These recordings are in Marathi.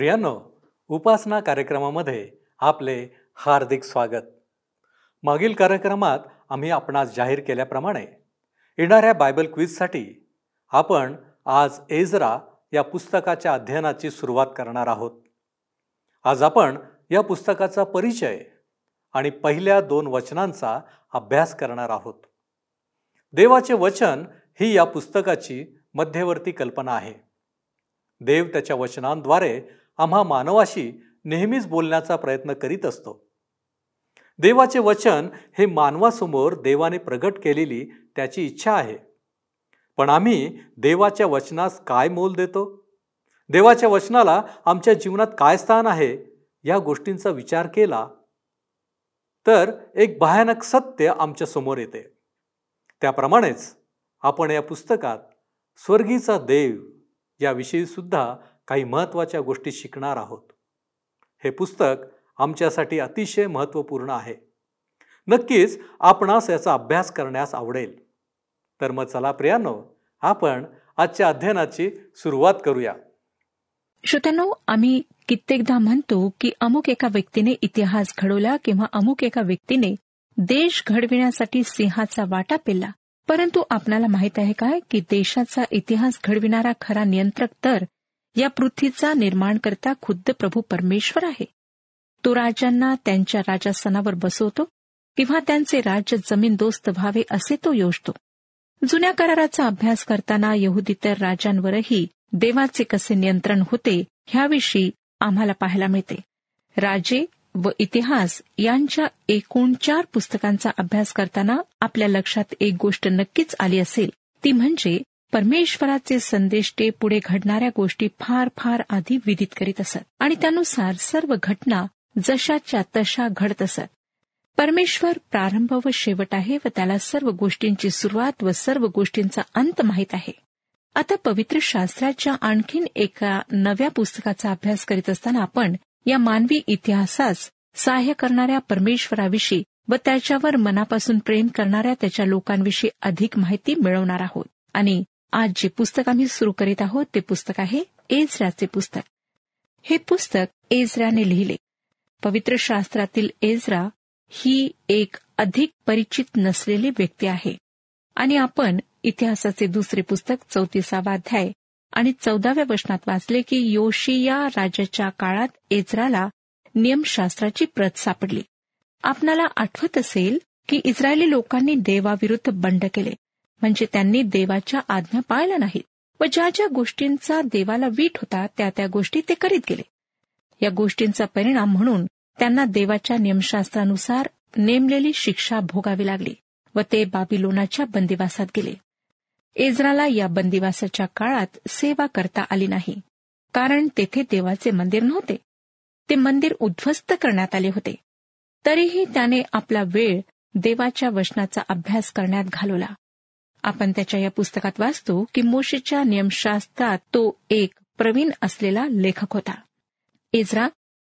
प्रियांनो उपासना कार्यक्रमामध्ये आपले हार्दिक स्वागत. मागील कार्यक्रमात आम्ही आपणास जाहीर केल्याप्रमाणे येणाऱ्या बायबल क्विजसाठी आपण आज एजरा या पुस्तकाच्या अध्ययनाची सुरुवात करणार आहोत. आज आपण या पुस्तकाचा परिचय आणि पहिल्या दोन वचनांचा अभ्यास करणार आहोत. देवाचे वचन ही या पुस्तकाची मध्यवर्ती कल्पना आहे. देव त्याच्या वचनांद्वारे आम्हा मानवाशी नेहमीच बोलण्याचा प्रयत्न करीत असतो. देवाचे वचन हे मानवासमोर देवाने प्रगट केलेली त्याची इच्छा आहे. पण आम्ही देवाच्या वचनास काय मोल देतो? देवाच्या वचनाला आमच्या जीवनात काय स्थान आहे? या गोष्टींचा विचार केला तर एक भयानक सत्य आमच्यासमोर येते. त्याप्रमाणेच आपण या पुस्तकात स्वर्गीचा देव याविषयी सुद्धा काही महत्त्वाच्या गोष्टी शिकणार आहोत. हे पुस्तक आमच्यासाठी अतिशय महत्त्वपूर्ण आहे. नक्कीच आपणास याचा अभ्यास करण्यास आवडेल. तर मग चला प्रियानो आपण आजच्या अध्ययनाची सुरुवात करूया. श्रोत्यानो आम्ही कित्येकदा म्हणतो की अमुक एका व्यक्तीने इतिहास घडवला किंवा अमुक एका व्यक्तीने देश घडविण्यासाठी सिंहाचा वाटा पेला परंतु आपणाला माहीत आहे काय की देशाचा इतिहास घडविणारा खरा नियंत्रक तर या पृथ्वीचा निर्माण करता खुद्द प्रभू परमेश्वर आहे. तो राजांना त्यांच्या राजासनावर बसवतो किंवा त्यांचे राज्य जमीनदोस्त व्हावे असे तो योजतो. जुन्या कराराचा अभ्यास करताना यहुदीतर राजांवरही देवाचे कसे नियंत्रण होते ह्याविषयी आम्हाला पाहायला मिळते. राजे व इतिहास यांच्या एकूण चार पुस्तकांचा अभ्यास करताना आपल्या लक्षात एक गोष्ट नक्कीच आली असेल ती म्हणजे परमेश्वराचे संदेश ते पुढे घडणाऱ्या गोष्टी फार फार आधी विदित करीत असत. आणि त्यानुसार सर्व घटना जशाच्या तशा घडत असत. परमेश्वर प्रारंभ व शेवट आहे व त्याला सर्व गोष्टींची सुरुवात व सर्व गोष्टींचा अंत माहीत आहे. आता पवित्र शास्त्राच्या आणखीन एका नव्या पुस्तकाचा अभ्यास करीत असताना आपण या मानवी इतिहासास सहाय्य करणाऱ्या परमेश्वराविषयी व त्याच्यावर मनापासून प्रेम करणाऱ्या त्याच्या लोकांविषयी अधिक माहिती मिळवणार आहोत. आणि आज जे पुस्तक आम्ही सुरू करीत आहोत ते पुस्तक आहे एजराचे पुस्तक. हे पुस्तक एजराने लिहिले. पवित्र शास्त्रातील एजरा ही एक अधिक परिचित नसलेली व्यक्ती आहे. आणि आपण इतिहासाचे दुसरे पुस्तक चौतीसावा अध्याय आणि चौदाव्या वचनात वाचले की योशिया राजाच्या काळात एजराला नियमशास्त्राची प्रत सापडली. आपणाला आठवत असेल की इस्रायली लोकांनी देवाविरुद्ध बंड केले. म्हणजे त्यांनी देवाच्या आज्ञा पाळल्या नाहीत व ज्या ज्या गोष्टींचा देवाला वीट होता त्या त्या गोष्टी ते करीत गेले. या गोष्टींचा परिणाम म्हणून त्यांना देवाच्या नियमशास्त्रानुसार नेमलेली शिक्षा भोगावी लागली व ते बाबिलोनाच्या बंदिवासात गेले. एजराला या बंदिवासाच्या काळात सेवा करता आली नाही कारण तेथे देवाचे मंदिर नव्हते. ते मंदिर उद्ध्वस्त करण्यात आले होते. तरीही त्याने आपला वेळ देवाच्या वचनाचा अभ्यास करण्यात घालवला. आपण त्याच्या या पुस्तकात वाचतो की मोशेच्या नियमशास्त्रात तो एक प्रवीण असलेला लेखक होता. एजरा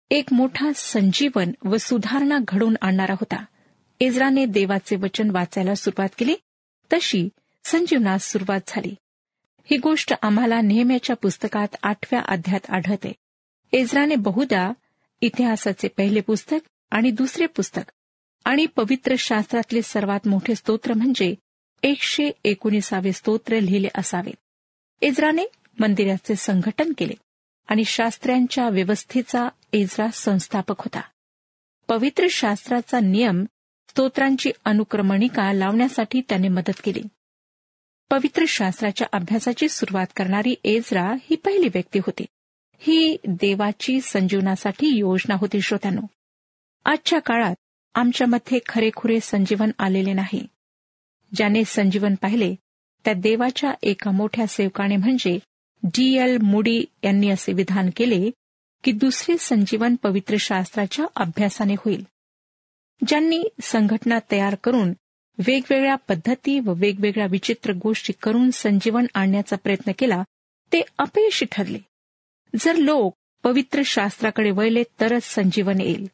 एक मोठा संजीवन व सुधारणा घडवून आणणारा होता. एजराने देवाचे वचन वाचायला सुरुवात केली तशी संजीवनास सुरुवात झाली. ही गोष्ट आम्हाला नेहमीच्या पुस्तकात आठव्या अध्यात आढळते. एजराने बहुदा इतिहासाचे पहिले पुस्तक आणि दुसरे पुस्तक आणि पवित्र शास्त्रातले सर्वात मोठे स्तोत्र म्हणजे एकशे एकोणीसावे स्तोत्र लिहिले असावेत इज्राने मंदिराचे संघटन केले आणि शास्त्र्यांच्या व्यवस्थेचा इज्रा संस्थापक होता. पवित्र शास्त्राचा नियम स्तोत्रांची अनुक्रमणिका लावण्यासाठी त्याने मदत केली. पवित्र शास्त्राच्या अभ्यासाची सुरुवात करणारी एजरा ही पहिली व्यक्ती होती. ही देवाची संजीवनासाठी योजना होती श्रोत्यानो. आजच्या काळात आमच्यामध्ये खरेखुरे संजीवन आलेले नाही. ज्याने संजीवन पाहिले त्या देवाच्या एका मोठ्या सेवकाने म्हणजे डी एल मुडी यांनी असे विधान केले की दुसरे संजीवन पवित्र शास्त्राच्या अभ्यासाने होईल. ज्यांनी संघटना तयार करून वेगवेगळ्या पद्धती व वेगवेगळ्या विचित्र गोष्टी करून संजीवन आणण्याचा प्रयत्न केला ते अपयशी ठरले. जर लोक पवित्र शास्त्राकडे वळले तरच संजीवन येईल.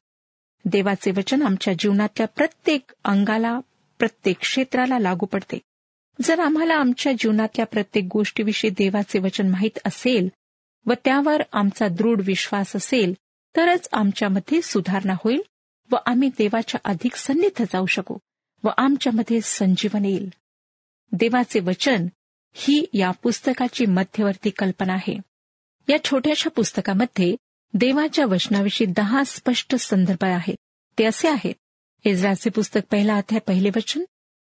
देवाचे वचन आमच्या जीवनातल्या प्रत्येक अंगाला प्रत्येक क्षेत्राला लागू पडते. जर आम्हाला आमच्या जीवनातल्या प्रत्येक गोष्टीविषयी देवाचे वचन माहीत असेल व त्यावर आमचा दृढ विश्वास असेल तरच आमच्यामध्ये सुधारणा होईल व आम्ही देवाच्या अधिक सन्निध जाऊ शकू व आमच्यामध्ये संजीवन येईल. देवाचे वचन ही या पुस्तकाची मध्यवर्ती कल्पना आहे. या छोट्याशा पुस्तकामध्ये देवाच्या वचनाविषयी दहा स्पष्ट संदर्भ आहेत. ते असे आहेत. इज्राचे पुस्तक पहिला अध्याय पहिले वचन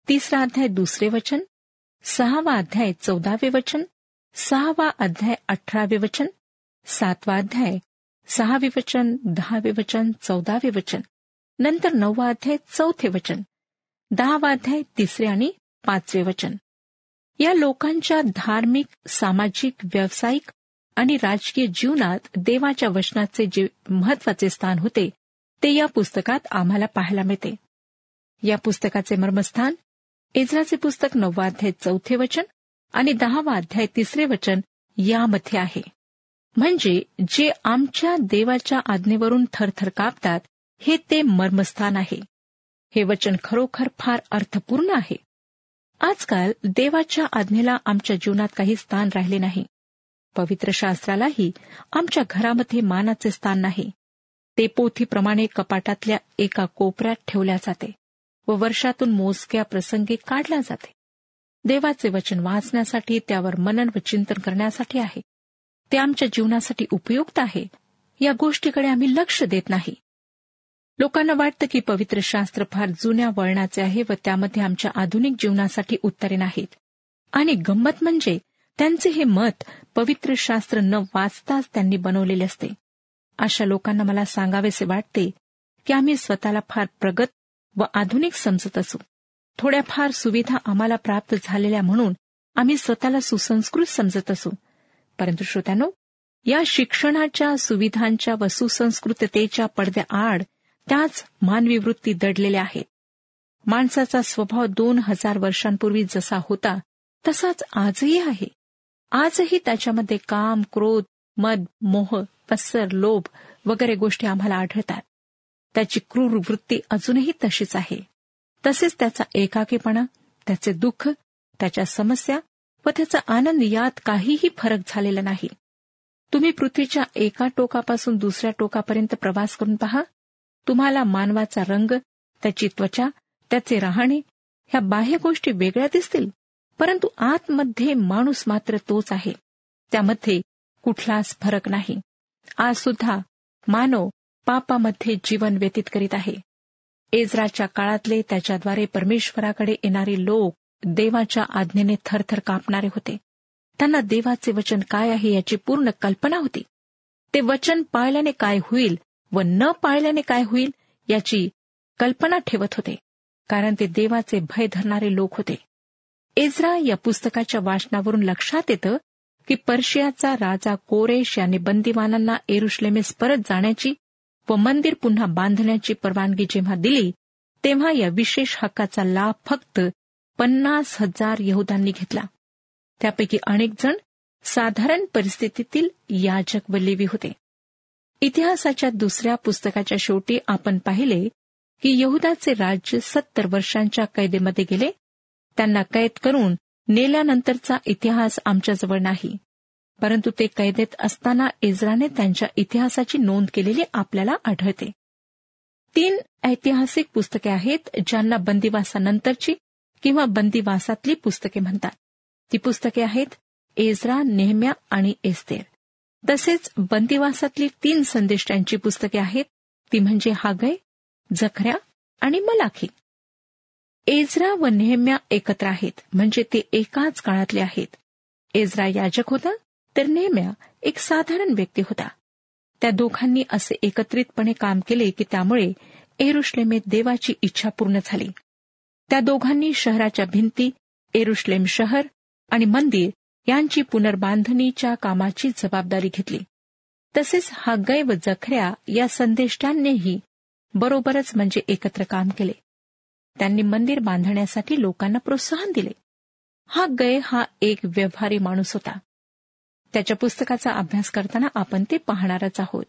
तिसरा अध्याय दुसरे वचन सहावा अध्याय चौदावे वचन सहावा अध्याय अठरावे वचन सातवा अध्याय सहावे वचन दहावे वचन चौदावे वचन नंतर नववा अध्याय चौथे वचन दहावा अध्याय तिसरे आणि पाचवे वचन. या लोकांच्या धार्मिक सामाजिक व्यावसायिक आणि राजकीय जीवनात देवाच्या वचनाचे जे महत्त्वाचे स्थान होते ते या पुस्तकात आम्हाला पाहायला मिळते. या पुस्तकाचे मर्मस्थान इज्राचे पुस्तक नववा अध्याय चौथे वचन आणि दहावा अध्याय तिसरे वचन यामध्ये आहे. म्हणजे जे आमच्या देवाच्या आज्ञेवरून थरथर कापतात हे ते मर्मस्थान आहे. हे वचन खरोखर फार अर्थपूर्ण आहे. आजकाल देवाच्या आज्ञेला आमच्या जीवनात काही स्थान राहिले नाही. पवित्र शास्त्रालाही आमच्या घरामध्ये मानाचे स्थान नाही. ते पोथीप्रमाणे कपाटातल्या एका कोपऱ्यात ठेवल्या जाते व वर्षातून मोजक्या प्रसंगी काढल्या जाते. देवाचे वचन वाचण्यासाठी त्यावर मनन व चिंतन करण्यासाठी आहे. ते आमच्या जीवनासाठी उपयुक्त आहे. या गोष्टीकडे आम्ही लक्ष देत नाही. लोकांना वाटतं की पवित्र शास्त्र फार जुन्या वळणाचे आहे व त्यामध्ये आमच्या आधुनिक जीवनासाठी उत्तरे नाहीत. आणि गंमत म्हणजे त्यांचे हे मत पवित्र शास्त्र न वाचताच त्यांनी बनवलेले असते. अशा लोकांना मला सांगावेसे वाटते की आम्ही स्वतःला फार प्रगत व आधुनिक समजत असू. थोड्याफार सुविधा आम्हाला प्राप्त झालेल्या म्हणून आम्ही स्वतःला सुसंस्कृत समजत असू. परंतु श्रोत्यानो या शिक्षणाच्या सुविधांच्या व सुसंस्कृततेच्या पडद्याआड त्याच मानवी वृत्ती दडलेल्या आहेत. माणसाचा स्वभाव दोन हजार वर्षांपूर्वी जसा होता तसाच आजही आहे. आजही त्याच्यामध्ये काम क्रोध मद मोह पसर लोभ वगैरे गोष्टी आम्हाला आढळतात. त्याची क्रूर वृत्ती अजूनही तशीच आहे. तसेच त्याचा एकाकीपणा त्याचे दुःख त्याच्या समस्या व त्याचा आनंद यात काहीही फरक झालेला नाही. तुम्ही पृथ्वीच्या एका टोकापासून दुसऱ्या टोकापर्यंत प्रवास करून पहा. तुम्हाला मानवाचा रंग त्याची त्वचा त्याचे राहणे ह्या बाह्य गोष्टी वेगळ्या दिसतील परंतु आतमध्ये माणूस मात्र तोच आहे. त्यामध्ये कुठलाच फरक नाही. आज सुद्धा मानव पापामध्ये जीवन व्यतीत करीत आहे. एजराच्या काळातले त्याच्याद्वारे परमेश्वराकडे येणारे लोक देवाच्या आज्ञेने थरथर कापणारे होते. त्यांना देवाचे वचन काय आहे याची पूर्ण कल्पना होती. ते वचन पाळल्याने काय होईल व न पाळल्याने काय होईल याची कल्पना ठेवत होते कारण ते देवाचे भय धरणारे लोक होते. एजरा या पुस्तकाच्या वाचनावरून लक्षात येतं की पर्शियाचा राजा कोरेश याने बंदिवानांना एरुश्लेमेस परत जाण्याची व मंदिर पुन्हा बांधण्याची परवानगी जेव्हा दिली तेव्हा या विशेष हक्काचा लाभ फक्त पन्नास हजार यहुदांनी घेतला. त्यापैकी अनेक जण साधारण परिस्थितीतील याजक व लेवी होते. इतिहासाच्या दुसऱ्या पुस्तकाच्या शेवटी आपण पाहिले की यहुदाचे राज्य सत्तर वर्षांच्या कैदेमध्ये गेले. त्यांना कैद करून नेल्यानंतरचा इतिहास आमच्याजवळ नाही. परंतु ते कैदेत असताना इस्राने त्यांच्या इतिहासाची नोंद केलेली आपल्याला आढळते. तीन ऐतिहासिक पुस्तके आहेत ज्यांना बंदिवासानंतरची किंवा बंदिवासातली पुस्तके म्हणतात. ती पुस्तके आहेत एझ्रा नेहम्या आणि एस्तेर. तसेच बंदिवासातली तीन संदेष्टांची पुस्तके आहेत ती म्हणजे हागय जखऱ्या आणि मलाखी. एजरा व नेहम्या एकत्र आहेत म्हणजे ते एकाच काळातले आहेत. एजरा याजक होता तर नेहम्या एक साधारण व्यक्ती होता. त्या दोघांनी असे एकत्रितपणे काम केले की त्यामुळे एरुश्लेमेत देवाची इच्छा पूर्ण झाली. त्या दोघांनी शहराच्या भिंती एरुश्लेम शहर आणि मंदिर यांची पुनर्बांधणीच्या कामाची जबाबदारी घेतली. तसेच हागय व जखऱ्या या संदेष्टांनीही बरोबरच म्हणजे एकत्र काम केले. त्यांनी मंदिर बांधण्यासाठी लोकांना प्रोत्साहन दिले. हा गय हा एक व्यवहारी माणूस होता. त्याच्या पुस्तकाचा अभ्यास करताना आपण ते पाहणारच आहोत.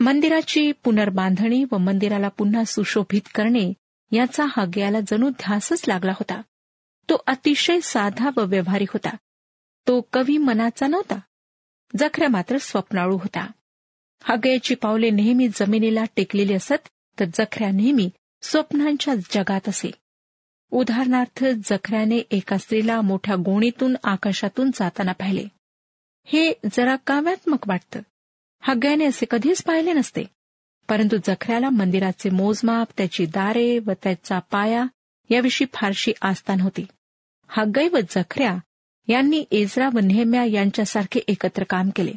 मंदिराची पुनर्बांधणी व मंदिराला पुन्हा सुशोभित करणे याचा हाग्याला जणू ध्यासच लागला होता. तो अतिशय साधा व व्यवहारिक होता. तो कवी मनाचा नव्हता. जखऱ्या मात्र स्वप्नाळू होता. हगयाची पावले नेहमी जमिनीला टेकलेली असत तर जखऱ्या नेहमी स्वप्नांच्या जगात असे उदाहरणार्थ जखऱ्याने एका स्त्रीला मोठ्या गोणीतून आकाशातून जाताना पाहिले. हे जरा काव्यात्मक वाटतं. हग्याने असे कधीच पाहिले नसते. परंतु जखऱ्याला मंदिराचे मोजमाप त्याची दारे व त्याचा पाया याविषयी फारशी आस्था नव्हती हग्गै व जखऱ्या यांनी एजरा व नेहम्या यांच्यासारखे एकत्र काम केले.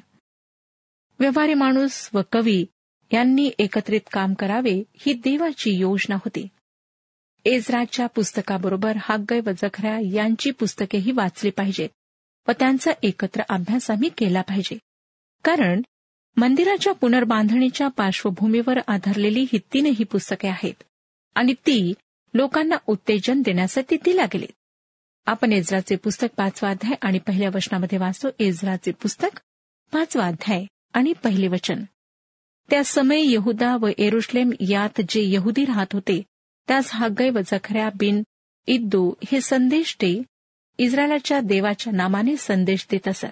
व्यवहारी माणूस व कवी यांनी एकत्रित काम करावे ही देवाची योजना होती. एजराच्या पुस्तकाबरोबर हाग्गय व जखऱ्या यांची पुस्तकेही वाचली पाहिजेत व त्यांचा एकत्र अभ्यास आम्ही केला पाहिजे. कारण मंदिराच्या पुनर्बांधणीच्या पार्श्वभूमीवर आधारलेली ही तीनही पुस्तके आहेत आणि ती लोकांना उत्तेजन देण्यासाठी दिल्या गेलीत. आपण एजराचे पुस्तक पाचवा अध्याय आणि पहिल्या वचनामध्ये वाचतो. एजराचे पुस्तक पाचवा अध्याय आणि पहिले वचन. त्या समय यहुदा व एरुश्लेम यात जे यहुदी राहत होते त्यास हागय व जखऱ्या बिन इद्दू हे संदेश ते इस्रायलाच्या देवाच्या नामाने संदेश देत असत.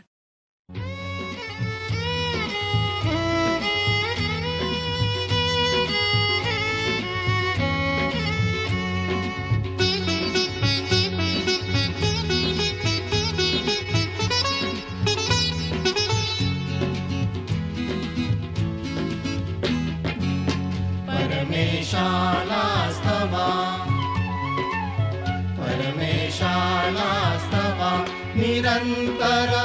शाला परमेशाला निरन्तर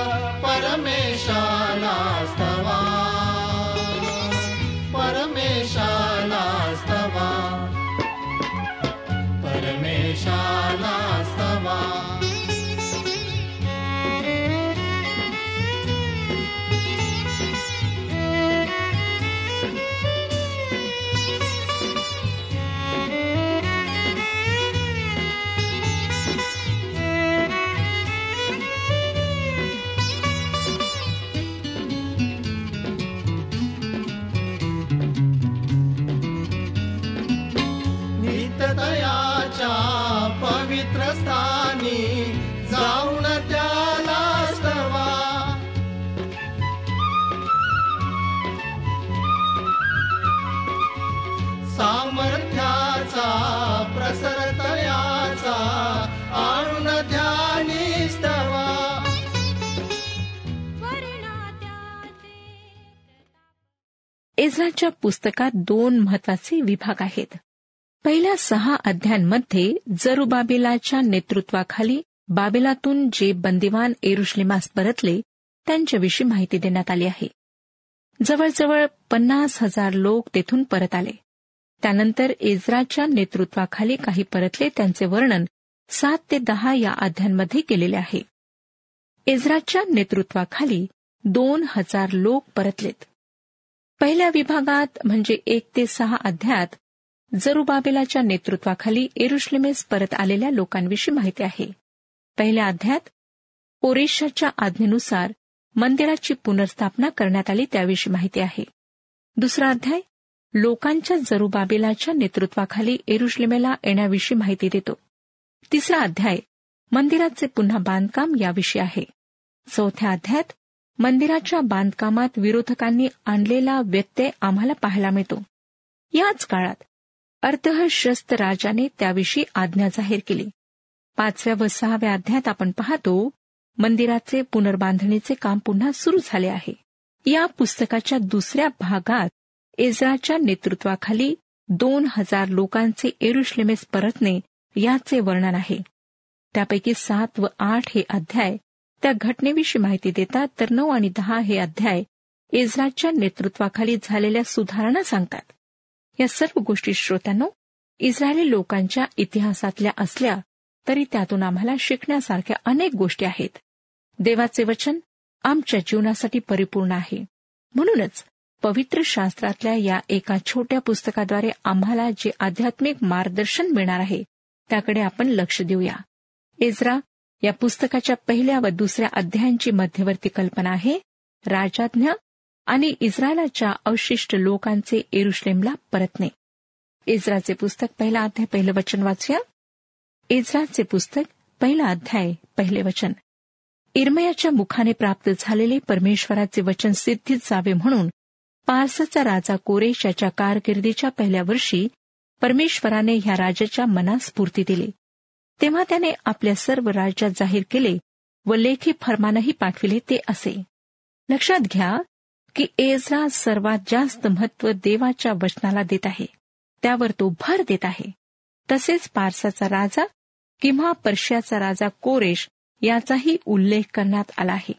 एझराच्या पुस्तकात दोन महत्त्वाचे विभाग आहेत. पहिल्या सहा अध्यायांमध्ये जरुबाबिलाच्या नेतृत्वाखाली बाबेलातून जे बंदिवान एरुश्लेमास परतले त्यांच्याविषयी माहिती देण्यात आली आहे. जवळजवळ पन्नास हजार लोक तेथून परत आले. त्यानंतर एजराच्या नेतृत्वाखाली काही परतले त्यांचे वर्णन सात ते दहा या अध्यांमध्ये केलेले आहे. एजराच्या नेतृत्वाखाली दोन हजार लोक परतलेत. पहिल्या विभागात म्हणजे एक ते सहा अध्यायात जरुबाबेलाच्या नेतृत्वाखाली एरुश्लेमेस परत आलेल्या लोकांविषयी माहिती आहे. पहिल्या अध्यायात ओरेशाच्या आज्ञेनुसार मंदिराची पुनर्स्थापना करण्यात आली त्याविषयी माहिती आहे. दुसरा अध्याय लोकांच्या जरुबाबेलाच्या नेतृत्वाखाली एरुश्लेमेला येण्याविषयी माहिती देतो. तिसरा अध्याय मंदिराचे पुन्हा बांधकाम याविषयी आहे. चौथ्या अध्यायात मंदिराच्या बांधकामात विरोधकांनी आणलेला व्यत्यय आम्हाला पाहायला मिळतो. याच काळात अर्धशस्त्र राजाने त्याविषयी आज्ञा जाहीर केली. पाचव्या व सहाव्या अध्यायात आपण पाहतो मंदिराचे पुनर्बांधणीचे काम पुन्हा सुरू झाले आहे. या पुस्तकाच्या दुसऱ्या भागात इस्राच्या नेतृत्वाखाली दोन हजार लोकांचे एरुश्लेमेस परतणे याचे वर्णन आहे. त्यापैकी सात व आठ हे अध्याय त्या घटनेविषयी माहिती देतात तर नऊ आणि दहा हे अध्याय एजराच्या नेतृत्वाखाली झालेल्या सुधारणा सांगतात. या सर्व गोष्टी श्रोत्यांनो इस्रायली लोकांच्या इतिहासातल्या असल्या तरी त्यातून आम्हाला शिकण्यासारख्या अनेक गोष्टी आहेत. देवाचे वचन आमच्या जीवनासाठी परिपूर्ण आहे. म्हणूनच पवित्र शास्त्रातल्या या एका छोट्या पुस्तकाद्वारे आम्हाला जे आध्यात्मिक मार्गदर्शन मिळणार आहे त्याकडे आपण लक्ष देऊया. एजरा या पुस्तकाच्या पहिल्या व दुसऱ्या अध्यायांची मध्यवर्ती कल्पना आहे. राजाज्ञा आणि इस्रायलाच्या अवशिष्ट लोकांचे एरुश्लेमला परतणे. इस्राचे पुस्तक पहिला अध्याय पहिलं वचन वाचूया. इस्राचे पुस्तक पहिला अध्याय पहिले वचन. इरमयाच्या मुखाने प्राप्त झालेले परमेश्वराचे वचन सिद्धीत जावे म्हणून पारसाचा राजा कोरेश याच्या कारकिर्दीच्या पहिल्या वर्षी परमेश्वराने ह्या राजाच्या मनास स्फूर्ती दिली. तेव्हा त्याने आपल्या सर्व राज्यात जाहीर केले व लेखी फरमानही पाठविले ते असे. लक्षात घ्या की एजरा सर्वात जास्त महत्त्व देवाच्या वचनाला देत आहे. त्यावर तो भर देत आहे. तसेच पारसाचा राजा किंवा पर्शियाचा राजा कोरेश याचाही उल्लेख करण्यात आला आहे.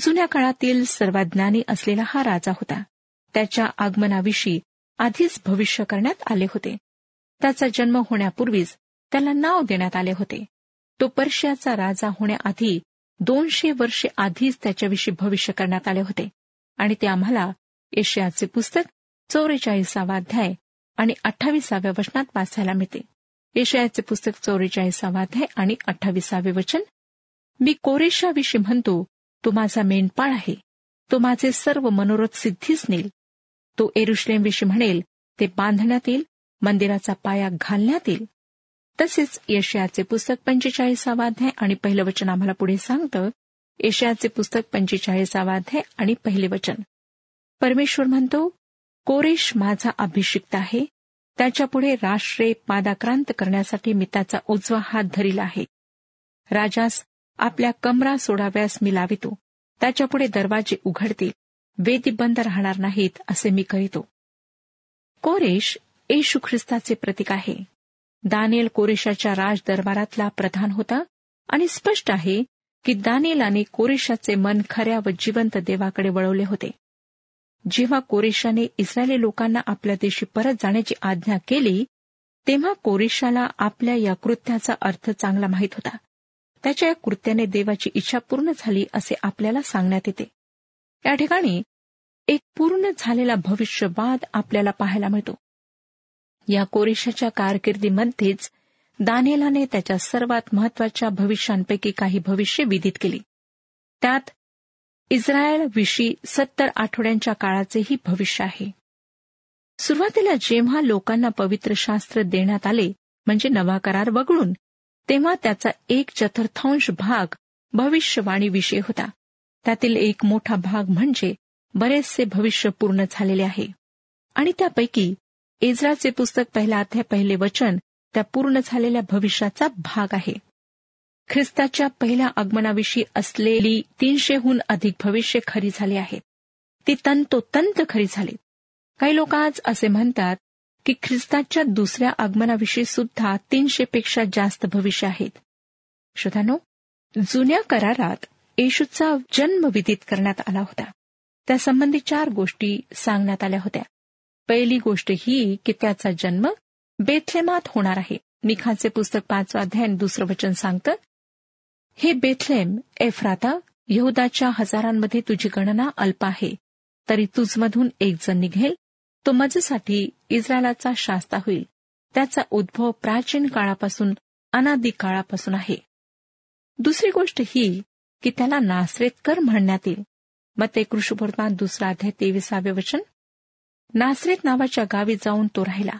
जुन्या काळातील सर्वात ज्ञानी असलेला हा राजा होता. त्याच्या आगमनाविषयी आधीच भविष्य करण्यात आले होते. त्याचा जन्म होण्यापूर्वीच त्याला नाव देण्यात आले होते. तो पर्शियाचा राजा होण्याआधी दोनशे वर्षे आधीच त्याच्याविषयी भविष्य करण्यात आले होते. आणि ते आम्हाला एशियाचे पुस्तक चौवेचाळीसावा अध्याय आणि अठ्ठावीसाव्या वचनात वाचायला मिळते. एशियाचे पुस्तक चौवेचाळीसावा अध्याय आणि अठ्ठावीसावे वचन. मी कोरेशाविषयी म्हणतो तो माझा मेंढपाळ आहे. तो माझे सर्व मनोरथ सिद्धीच नेल तो एरुश्लेमविषयी म्हणेल ते बांधण्यात येईल मंदिराचा पाया घालण्यात येईल. तसेच यशयाचे पुस्तक पंचेचाळीसावा अध्याय आणि पहिलं वचन आम्हाला पुढे सांगतं यशयाचे पुस्तक पंचेचाळीसावा अध्याय आणि पहिले वचन. परमेश्वर म्हणतो कोरेश माझा अभिषिक्त आहे. त्याच्यापुढे राष्ट्रे पादाक्रांत करण्यासाठी मी त्याचा उजवा हात धरीला आहे. राजास आपल्या कमरा सोडाव्यास मी लावितो. त्याच्यापुढे दरवाजे उघडतील. वेदी बंद राहणार नाहीत असे मी करीतो. कोरेश येशू ख्रिस्ताचे प्रतीक आहे. दानियल कोरेशाच्या राज दरबारातला प्रधान होता आणि स्पष्ट आहे की दानियलाने कोरेशाचे मन खऱ्या व जिवंत देवाकडे वळवले होते. जेव्हा कोरेशाने इस्रायली लोकांना आपल्या देशी परत जाण्याची आज्ञा केली तेव्हा कोरेशाला आपल्या या कृत्याचा अर्थ चांगला माहीत होता. त्याच्या या कृत्याने देवाची इच्छा पूर्ण झाली असे आपल्याला सांगण्यात येते. या ठिकाणी एक पूर्ण झालेला भविष्यवाद आपल्याला पाहायला मिळतो. या कोरेशाच्या कारकिर्दीमध्येच दानियलाने त्याच्या सर्वात महत्त्वाच्या भविष्यांपैकी काही भविष्य विदित केली. त्यात इस्रायलविषयी सत्तर आठवड्यांच्या काळाचेही भविष्य आहे. सुरुवातीला जेव्हा लोकांना पवित्र शास्त्र देण्यात आले म्हणजे नवा करार वगळून तेव्हा त्याचा एक चतुर्थांश भाग भविष्यवाणीविषयी होता. त्यातील एक मोठा भाग म्हणजे बरेचसे भविष्य पूर्ण झालेले आहे. आणि त्यापैकी इज्राचे पुस्तक पहिला अध्याय पहिले वचन त्या पूर्ण झालेल्या भविष्याचा भाग आहे. ख्रिस्ताच्या पहिल्या आगमनाविषयी असलेली तीनशेहून अधिक भविष्य खरी झाली आहेत ती तंतोतंत खरी झाली. काही लोक आज असे म्हणतात की ख्रिस्ताच्या दुसऱ्या आगमनाविषयी सुद्धा तीनशेपेक्षा जास्त भविष्य आहेत. श्रोतानो जुन्या करारात येशूचा जन्म विदित करण्यात आला होता. त्यासंबंधी चार गोष्टी सांगण्यात आल्या होत्या. पहिली गोष्ट ही की त्याचा जन्म बेथलेमात होणार आहे. मिखाचे पुस्तक पाचवा अध्याय दुसरं वचन सांगतं हे बेथलेम एफ्राता यहुदाच्या हजारांमध्ये तुझी गणना अल्प आहे. तरी तुझमधून एक जण निघेल तो मजेसाठी इस्रायलाचा शास्ता होईल. त्याचा उद्भव प्राचीन काळापासून अनादी काळापासून आहे. दुसरी गोष्ट ही की त्याला नासरेतकर म्हणण्यात येईल. मग ते कृषीपूर्वात दुसरा अध्याय तेविसावे वचन नासरेत नावाच्या गावी जाऊन तो राहिला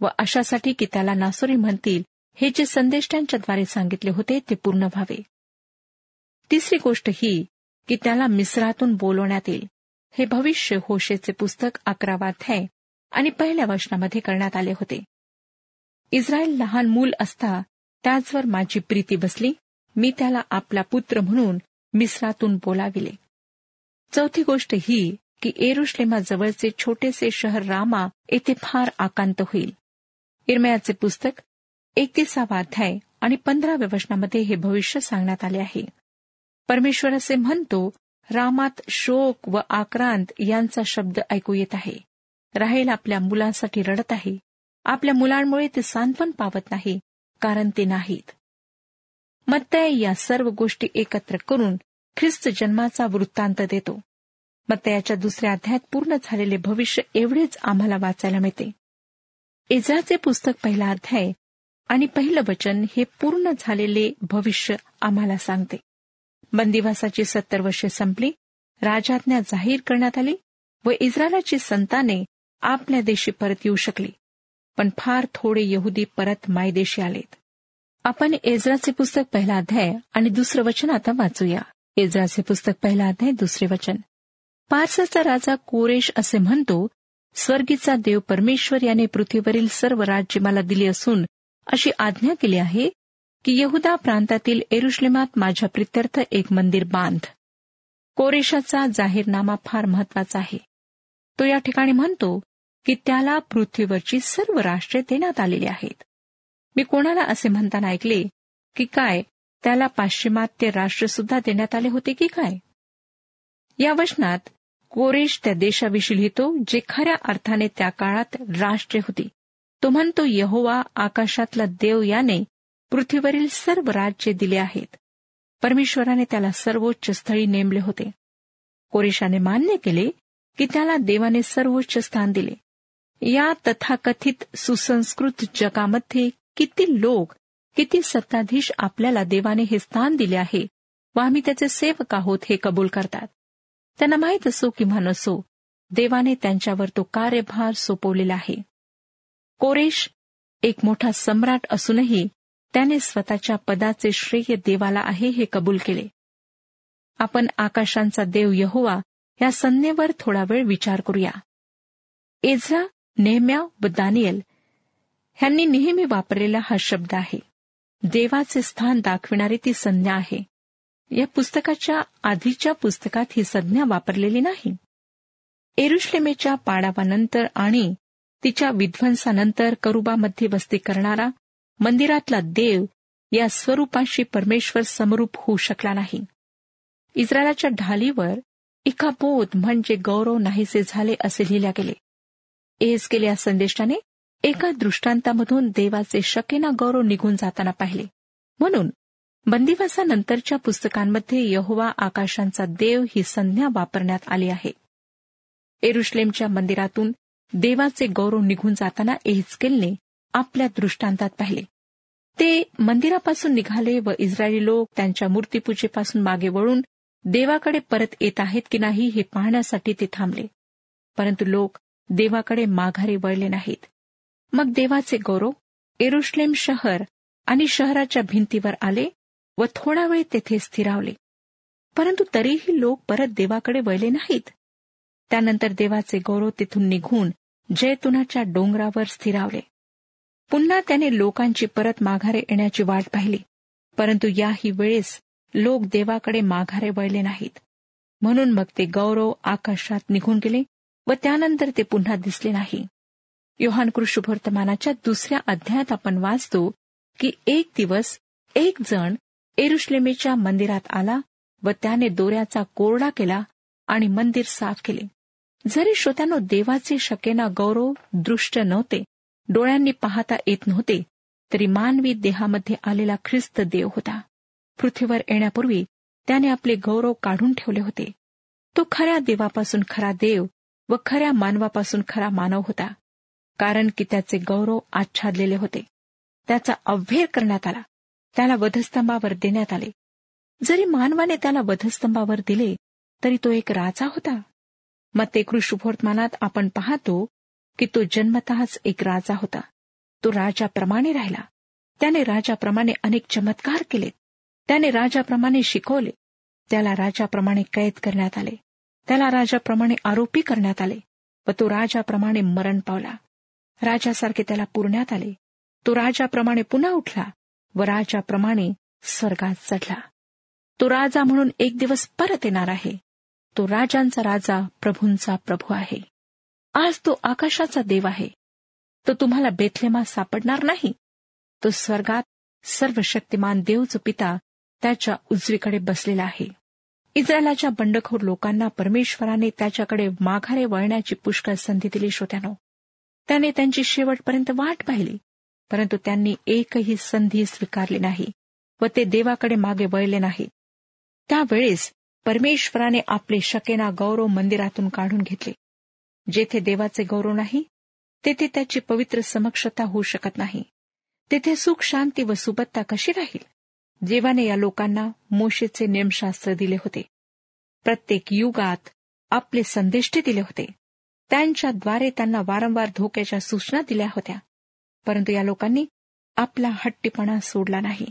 व अशासाठी की त्याला नासोरी म्हणतील हे जे संदेष्टांच्याद्वारे सांगितले होते ते पूर्ण व्हावे. तिसरी गोष्ट ही की त्याला मिस्रातून बोलवण्यात येईल. हे भविष्य होशेचे पुस्तक अकरावाध्याय आणि पहिल्या वचनामध्ये करण्यात आले होते. इस्रायल लहान मूल असता त्याचवर माझी प्रीती बसली. मी त्याला आपला पुत्र म्हणून मिस्रातून बोलाविले. चौथी गोष्ट ही की एरुश्लेमाजवळचे छोटेसे शहर रामा येथे फार आकांत होईल. इरमयाचे पुस्तक एकतीसावा अध्याय आणि पंधराव्या वचनामध्ये हे भविष्य सांगण्यात आले आहे. परमेश्वर असे म्हणतो रामात शोक व आक्रांत यांचा शब्द ऐकू येत आहे. राहेल आपल्या मुलांसाठी रडत आहे. आपल्या मुलांमुळे ते सांत्वन पावत नाही कारण ते नाहीत. मत्तय या सर्व गोष्टी एकत्र करून ख्रिस्त जन्माचा वृत्तांत देतो. मत्तयाच्या दुसऱ्या अध्यायात पूर्ण झालेले भविष्य एवढेच आम्हाला वाचायला मिळते. इजाचे पुस्तक पहिला अध्याय आणि पहिलं वचन हे पूर्ण झालेले भविष्य आम्हाला सांगते. बंदिवासाची सत्तर वर्षे संपली राजाज्ञा जाहीर करण्यात आली व इस्रायलाची संताने आपल्या देशी परत येऊ शकली पण फार थोडे यहुदी परत मायदेशी आलेत. आपण एजराचे पुस्तक पहिला अध्याय आणि दुसरं वचन आता वाचूया. एजराचे पुस्तक पहिला अध्याय दुसरे वचन. पारसाचा राजा कोरेश असे म्हणतो स्वर्गीचा देव परमेश्वर याने पृथ्वीवरील सर्व राज्य मला दिली असून अशी आज्ञा केली आहे की यहुदा प्रांतातील एरुश्लेमात माझ्या प्रित्यर्थ एक मंदिर बांध. कोरेशाचा जाहीरनामा फार महत्त्वाचा आहे. तो या ठिकाणी म्हणतो की त्याला पृथ्वीवरची सर्व राष्ट्रे देण्यात आलेली आहेत. मी कोणाला असे म्हणताना ऐकले की काय त्याला पाश्चिमात्य राष्ट्र सुद्धा देण्यात आले होते की काय? या वचनात कोरेश त्या देशाविषयी लिहितो जे खऱ्या अर्थाने त्या काळात राष्ट्रे होती. तो म्हणतो यहोवा आकाशातला देव याने पृथ्वीवरील सर्व राज्य दिले आहेत. परमेश्वराने त्याला सर्वोच्च स्थळी नेमले होते. कोरेशाने मान्य केले की त्याला देवाने सर्वोच्च स्थान दिले. या तथाकथित सुसंस्कृत जगामध्ये किती लोक किती सत्ताधीश आपल्याला देवाने हे स्थान दिले आहे व आम्ही त्याचे सेवक आहोत हे कबूल करतात. त्यांना माहीत असो किंवा नसो देवाने त्यांच्यावर तो कार्यभार सोपवलेला आहे. कोरेश एक मोठा सम्राट असूनही त्याने स्वतःच्या पदाचे श्रेय देवाला आहे हे कबूल केले. आपण आकाशांचा देव यहोवा या संज्ञेवर थोडा वेळ विचार करूया. एझ्रा नेहम्या व दानियल ह्यांनी नेहमी वापरलेला हा शब्द आहे. देवाचे स्थान दाखविणारी ती संज्ञा आहे. या पुस्तकाच्या आधीच्या पुस्तकात ही संज्ञा वापरलेली नाही. एरुश्लेमेच्या पाडावानंतर आणि तिच्या विध्वंसानंतर करुबामध्ये वस्ती करणारा मंदिरातला देव या स्वरूपाशी परमेश्वर समरूप होऊ शकला नाही. इस्रायलाच्या ढालीवर इकाबोध म्हणजे गौरव नाहीसे झाले असे लिहिल्या गेले. एस केल्या संदेशाने एका दृष्टांतामधून देवाचे शकेना गौरव निघून जाताना पाहिले. म्हणून बंदिवासानंतरच्या पुस्तकांमध्ये यहोवा आकाशांचा देव ही संज्ञा वापरण्यात आली आहे. एरुश्लेमच्या मंदिरातून देवाचे गौरव निघून जाताना एहस्केलने आपल्या दृष्टांतात पाहिले. ते मंदिरापासून निघाले व इस्रायली लोक त्यांच्या मूर्तीपूजेपासून मागे वळून देवाकडे परत येत आहेत की नाही हे पाहण्यासाठी ते थांबले. परंतु लोक देवाकडे माघारी वळले नाहीत. मग देवाचे गौरव एरुश्लेम शहर आणि शहराच्या भिंतीवर आले व थोडा वेळ तेथे स्थिरावले. परंतु तरीही लोक परत देवाकडे वळले नाहीत. त्यानंतर देवाचे गौरव तिथून निघून जैतुनाच्या डोंगरावर स्थिरावले. पुन्हा त्याने लोकांची परत माघारे येण्याची वाट पाहिली. परंतु याही वेळेस लोक देवाकडे माघारे वळले नाहीत. म्हणून मग ते गौरव आकाशात निघून गेले व त्यानंतर ते पुन्हा दिसले नाही. योहान कृष्णवर्तमानाच्या दुसऱ्या अध्यायात आपण वाचतो की एक दिवस एक जण एरुश्लेमेच्या मंदिरात आला व त्याने दोऱ्याचा कोरडा केला आणि मंदिर साफ केले. जरी श्रोत्यानो देवाचे शकेना गौरव दृष्ट नव्हते डोळ्यांनी पाहता येत नव्हते तरी मानवी देहामध्ये आलेला ख्रिस्त देव होता. पृथ्वीवर येण्यापूर्वी त्याने आपले गौरव काढून ठेवले होते. तो खऱ्या देवापासून खरा देव व खऱ्या मानवापासून खरा मानव होता कारण की त्याचे गौरव आच्छादलेले होते. त्याचा अव्हेर करण्यात आला. त्याला वधस्तंभावर देण्यात आले. जरी मानवाने त्याला वधस्तंभावर दिले तरी तो एक राजा होता. मग ते कृष्णभोर्तमानात आपण पाहतो की तो जन्मतःच एक राजा होता. तो राजाप्रमाणे राहिला. त्याने राजाप्रमाणे अनेक चमत्कार केले त्याने राजाप्रमाणे शिकवले. त्याला राजाप्रमाणे कैद करण्यात आले. त्याला राजाप्रमाणे आरोपी करण्यात आले. व तो राजाप्रमाणे मरण पावला. राजासारखे त्याला पुरण्यात आले. तो राजाप्रमाणे पुन्हा उठला. व राजाप्रमाणे स्वर्गात चढला. तो राजा म्हणून एक दिवस परत येणार आहे. तो राजांचा राजा प्रभूंचा प्रभू आहे. आज तो आकाशाचा देव आहे. तो तुम्हाला बेथलेमा सापडणार नाही. तो स्वर्गात सर्व शक्तिमान देवच पिता त्याच्या उजवीकडे बसलेला आहे. इस्रायलाच्या बंडखोर लोकांना परमेश्वराने त्याच्याकडे माघारे वळण्याची पुष्कळ संधी दिली श्रोत्यानो त्याने त्यांची शेवटपर्यंत वाट पाहिली. परंतु त्यांनी एकही संधी स्वीकारली नाही व ते देवाकडे मागे वळले नाही. त्यावेळेस परमेश्वराने आपले शकेना गौरव मंदिरातून काढून घेतले. जेथे देवाचे गौरव नाही तेथे त्याची पवित्र समक्षता होऊ शकत नाही. तेथे सुख शांती व सुबत्ता कशी राहील? देवाने या लोकांना मोशेचे नेमशास्त्र दिले होते. प्रत्येक युगात आपले संदेष्टे दिले होते. त्यांच्याद्वारे त्यांना वारंवार धोक्याच्या सूचना दिल्या होत्या. परंतु या लोकांनी आपला हट्टीपणा सोडला नाही.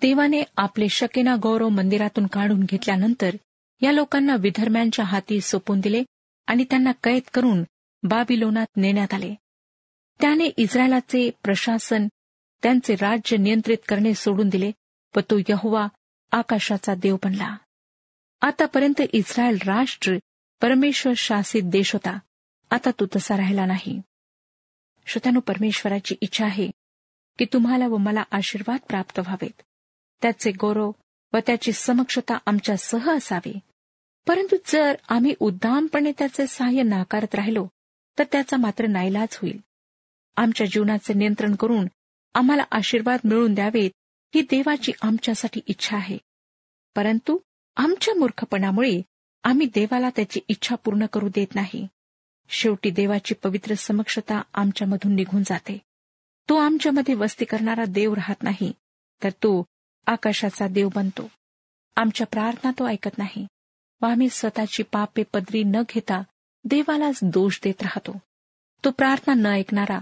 देवाने आपले शकेना गौरव मंदिरातून काढून घेतल्यानंतर या लोकांना विधर्म्यांच्या हाती सोपून दिले आणि त्यांना कैद करून बाबिलोनात नेण्यात आले. त्याने इस्रायलाचे प्रशासन त्यांचे राज्य नियंत्रित करणे सोडून दिले व तो यहोवा आकाशाचा देव बनला. आतापर्यंत इस्रायल राष्ट्र परमेश्वर शासित देश होता. आता तो तसा राहिला नाही. श्रोत्यानो परमेश्वराची इच्छा आहे की तुम्हाला व मला आशीर्वाद प्राप्त व्हावेत. त्याचे गौरव व त्याची समक्षता आमच्यासह असावी. परंतु जर आम्ही उद्दामपणे त्याचे सहाय्य नाकारत राहिलो तर त्याचा मात्र नाईलाज होईल. आमच्या जीवनाचे नियंत्रण करून आम्हाला आशीर्वाद मिळवून द्यावेत ही देवाची आमच्यासाठी इच्छा आहे. परंतु आमच्या मूर्खपणामुळे आम्ही देवाला त्याची इच्छा पूर्ण करू देत नाही. शेवटी देवाची पवित्र समक्षता आमच्यामधून निघून जाते. तो आमच्यामध्ये वस्ती करणारा देव राहत नाही तर तो आकाशाचा देव बनतो. आमच्या प्रार्थना तो ऐकत नाही. व आम्ही स्वतःची पापे पदरी न घेता देवालाच दोष देत राहतो. तो प्रार्थना न ऐकणारा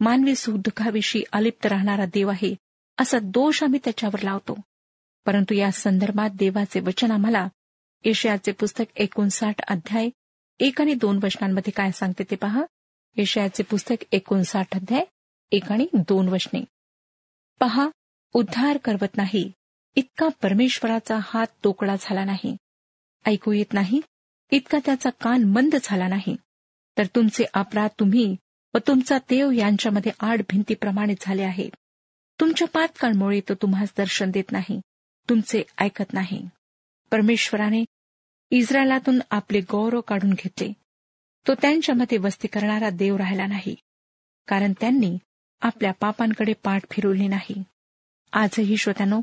मानवी सुखदुःखाविषयी अलिप्त राहणारा देव आहे असा दोष आम्ही त्याच्यावर लावतो. परंतु या संदर्भात देवाचे वचन आम्हाला एशियाचे पुस्तक एकोणसाठ अध्याय एक आणि दोन वचनांमध्ये काय सांगते ते पहा. यशयाचे पुस्तक एकोणसाठ अध्याय एक आणि दोन वचने. पहा उद्धार करवत नाही. इतका परमेश्वराचा हात तोकडा झाला नाही. ऐकू येत नाही? इतका त्याचा कान मंद झाला नाही. तर तुमचे अपराध तुम्ही व तुमचा देव यांच्यामध्ये आड भिंतीप्रमाणे झाले आहेत तुमच्या पातकाळमुळे तो तुम्हाला दर्शन देत नाही. तुमचे ऐकत नाही. परमेश्वराने इस्रायलातून आपले गौरव काढून घेतले. तो त्यांच्यामध्ये वस्ती करणारा देव राहिला नाही. कारण त्यांनी आपल्या पापांकडे पाठ फिरवली नाही. आजही श्रोत्यानो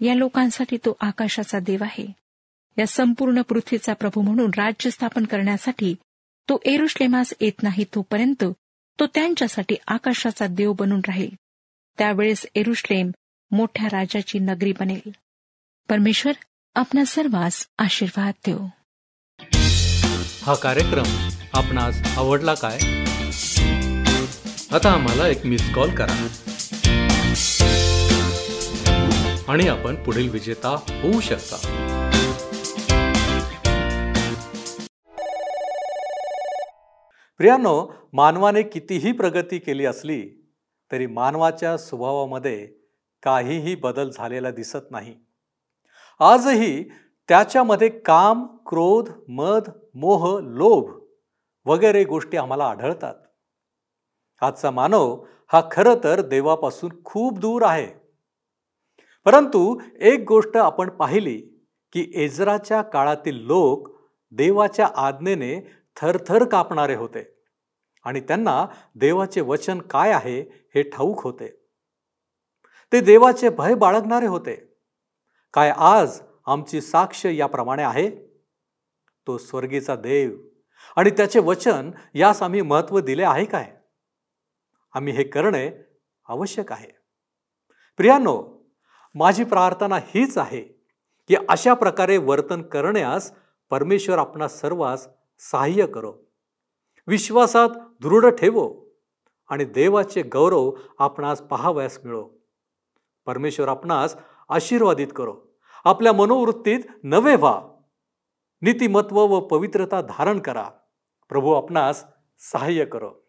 या लोकांसाठी तो आकाशाचा देव आहे. या संपूर्ण पृथ्वीचा प्रभू म्हणून राज्य स्थापन करण्यासाठी तो एरुश्लेमास येत नाही तोपर्यंत तो त्यांच्यासाठी आकाशाचा देव बनून राहील. त्यावेळेस एरुश्लेम मोठ्या राजाची नगरी बनेल. परमेश्वर आपणा सर्वांस आशीर्वाद देऊ हा कार्यक्रम आपणास आवडला काय? आता आम्हाला एक मिस कॉल करा. आणि आपण पुढील विजेता होऊ शकता. प्रियानो मानवाने कितीही प्रगती केली असली तरी मानवाच्या स्वभावामध्ये काहीही बदल झालेला दिसत नाही. आजही त्याच्यामध्ये काम क्रोध मद मोह लोभ वगैरे गोष्टी आम्हाला आढळतात. आजचा मानव हा खरं तर देवापासून खूप दूर आहे. परंतु एक गोष्ट आपण पाहिली की एजराच्या काळातील लोक देवाच्या आज्ञेने थरथर कापणारे होते आणि त्यांना देवाचे वचन काय आहे हे ठाऊक होते. ते देवाचे भय बाळगणारे होते. काय आज आमची साक्ष याप्रमाणे आहे? तो स्वर्गीचा देव. आणि त्याचे वचन यास आम्ही महत्त्व दिले आहे काय? आम्ही हे करणे आवश्यक आहे. प्रियानो माझी प्रार्थना हीच आहे की अशा प्रकारे वर्तन करण्यास परमेश्वर आपणा सर्वांस सहाय्य करो. विश्वासात दृढ ठेवो आणि देवाचे गौरव आपणास पाहावयास मिळो. परमेश्वर आपणास आशीर्वादित करो. आपल्या मनोवृत्तीत नवे व्हा. नीतिमत्व व पवित्रता धारण करा. प्रभू आपणास सहाय्य करो.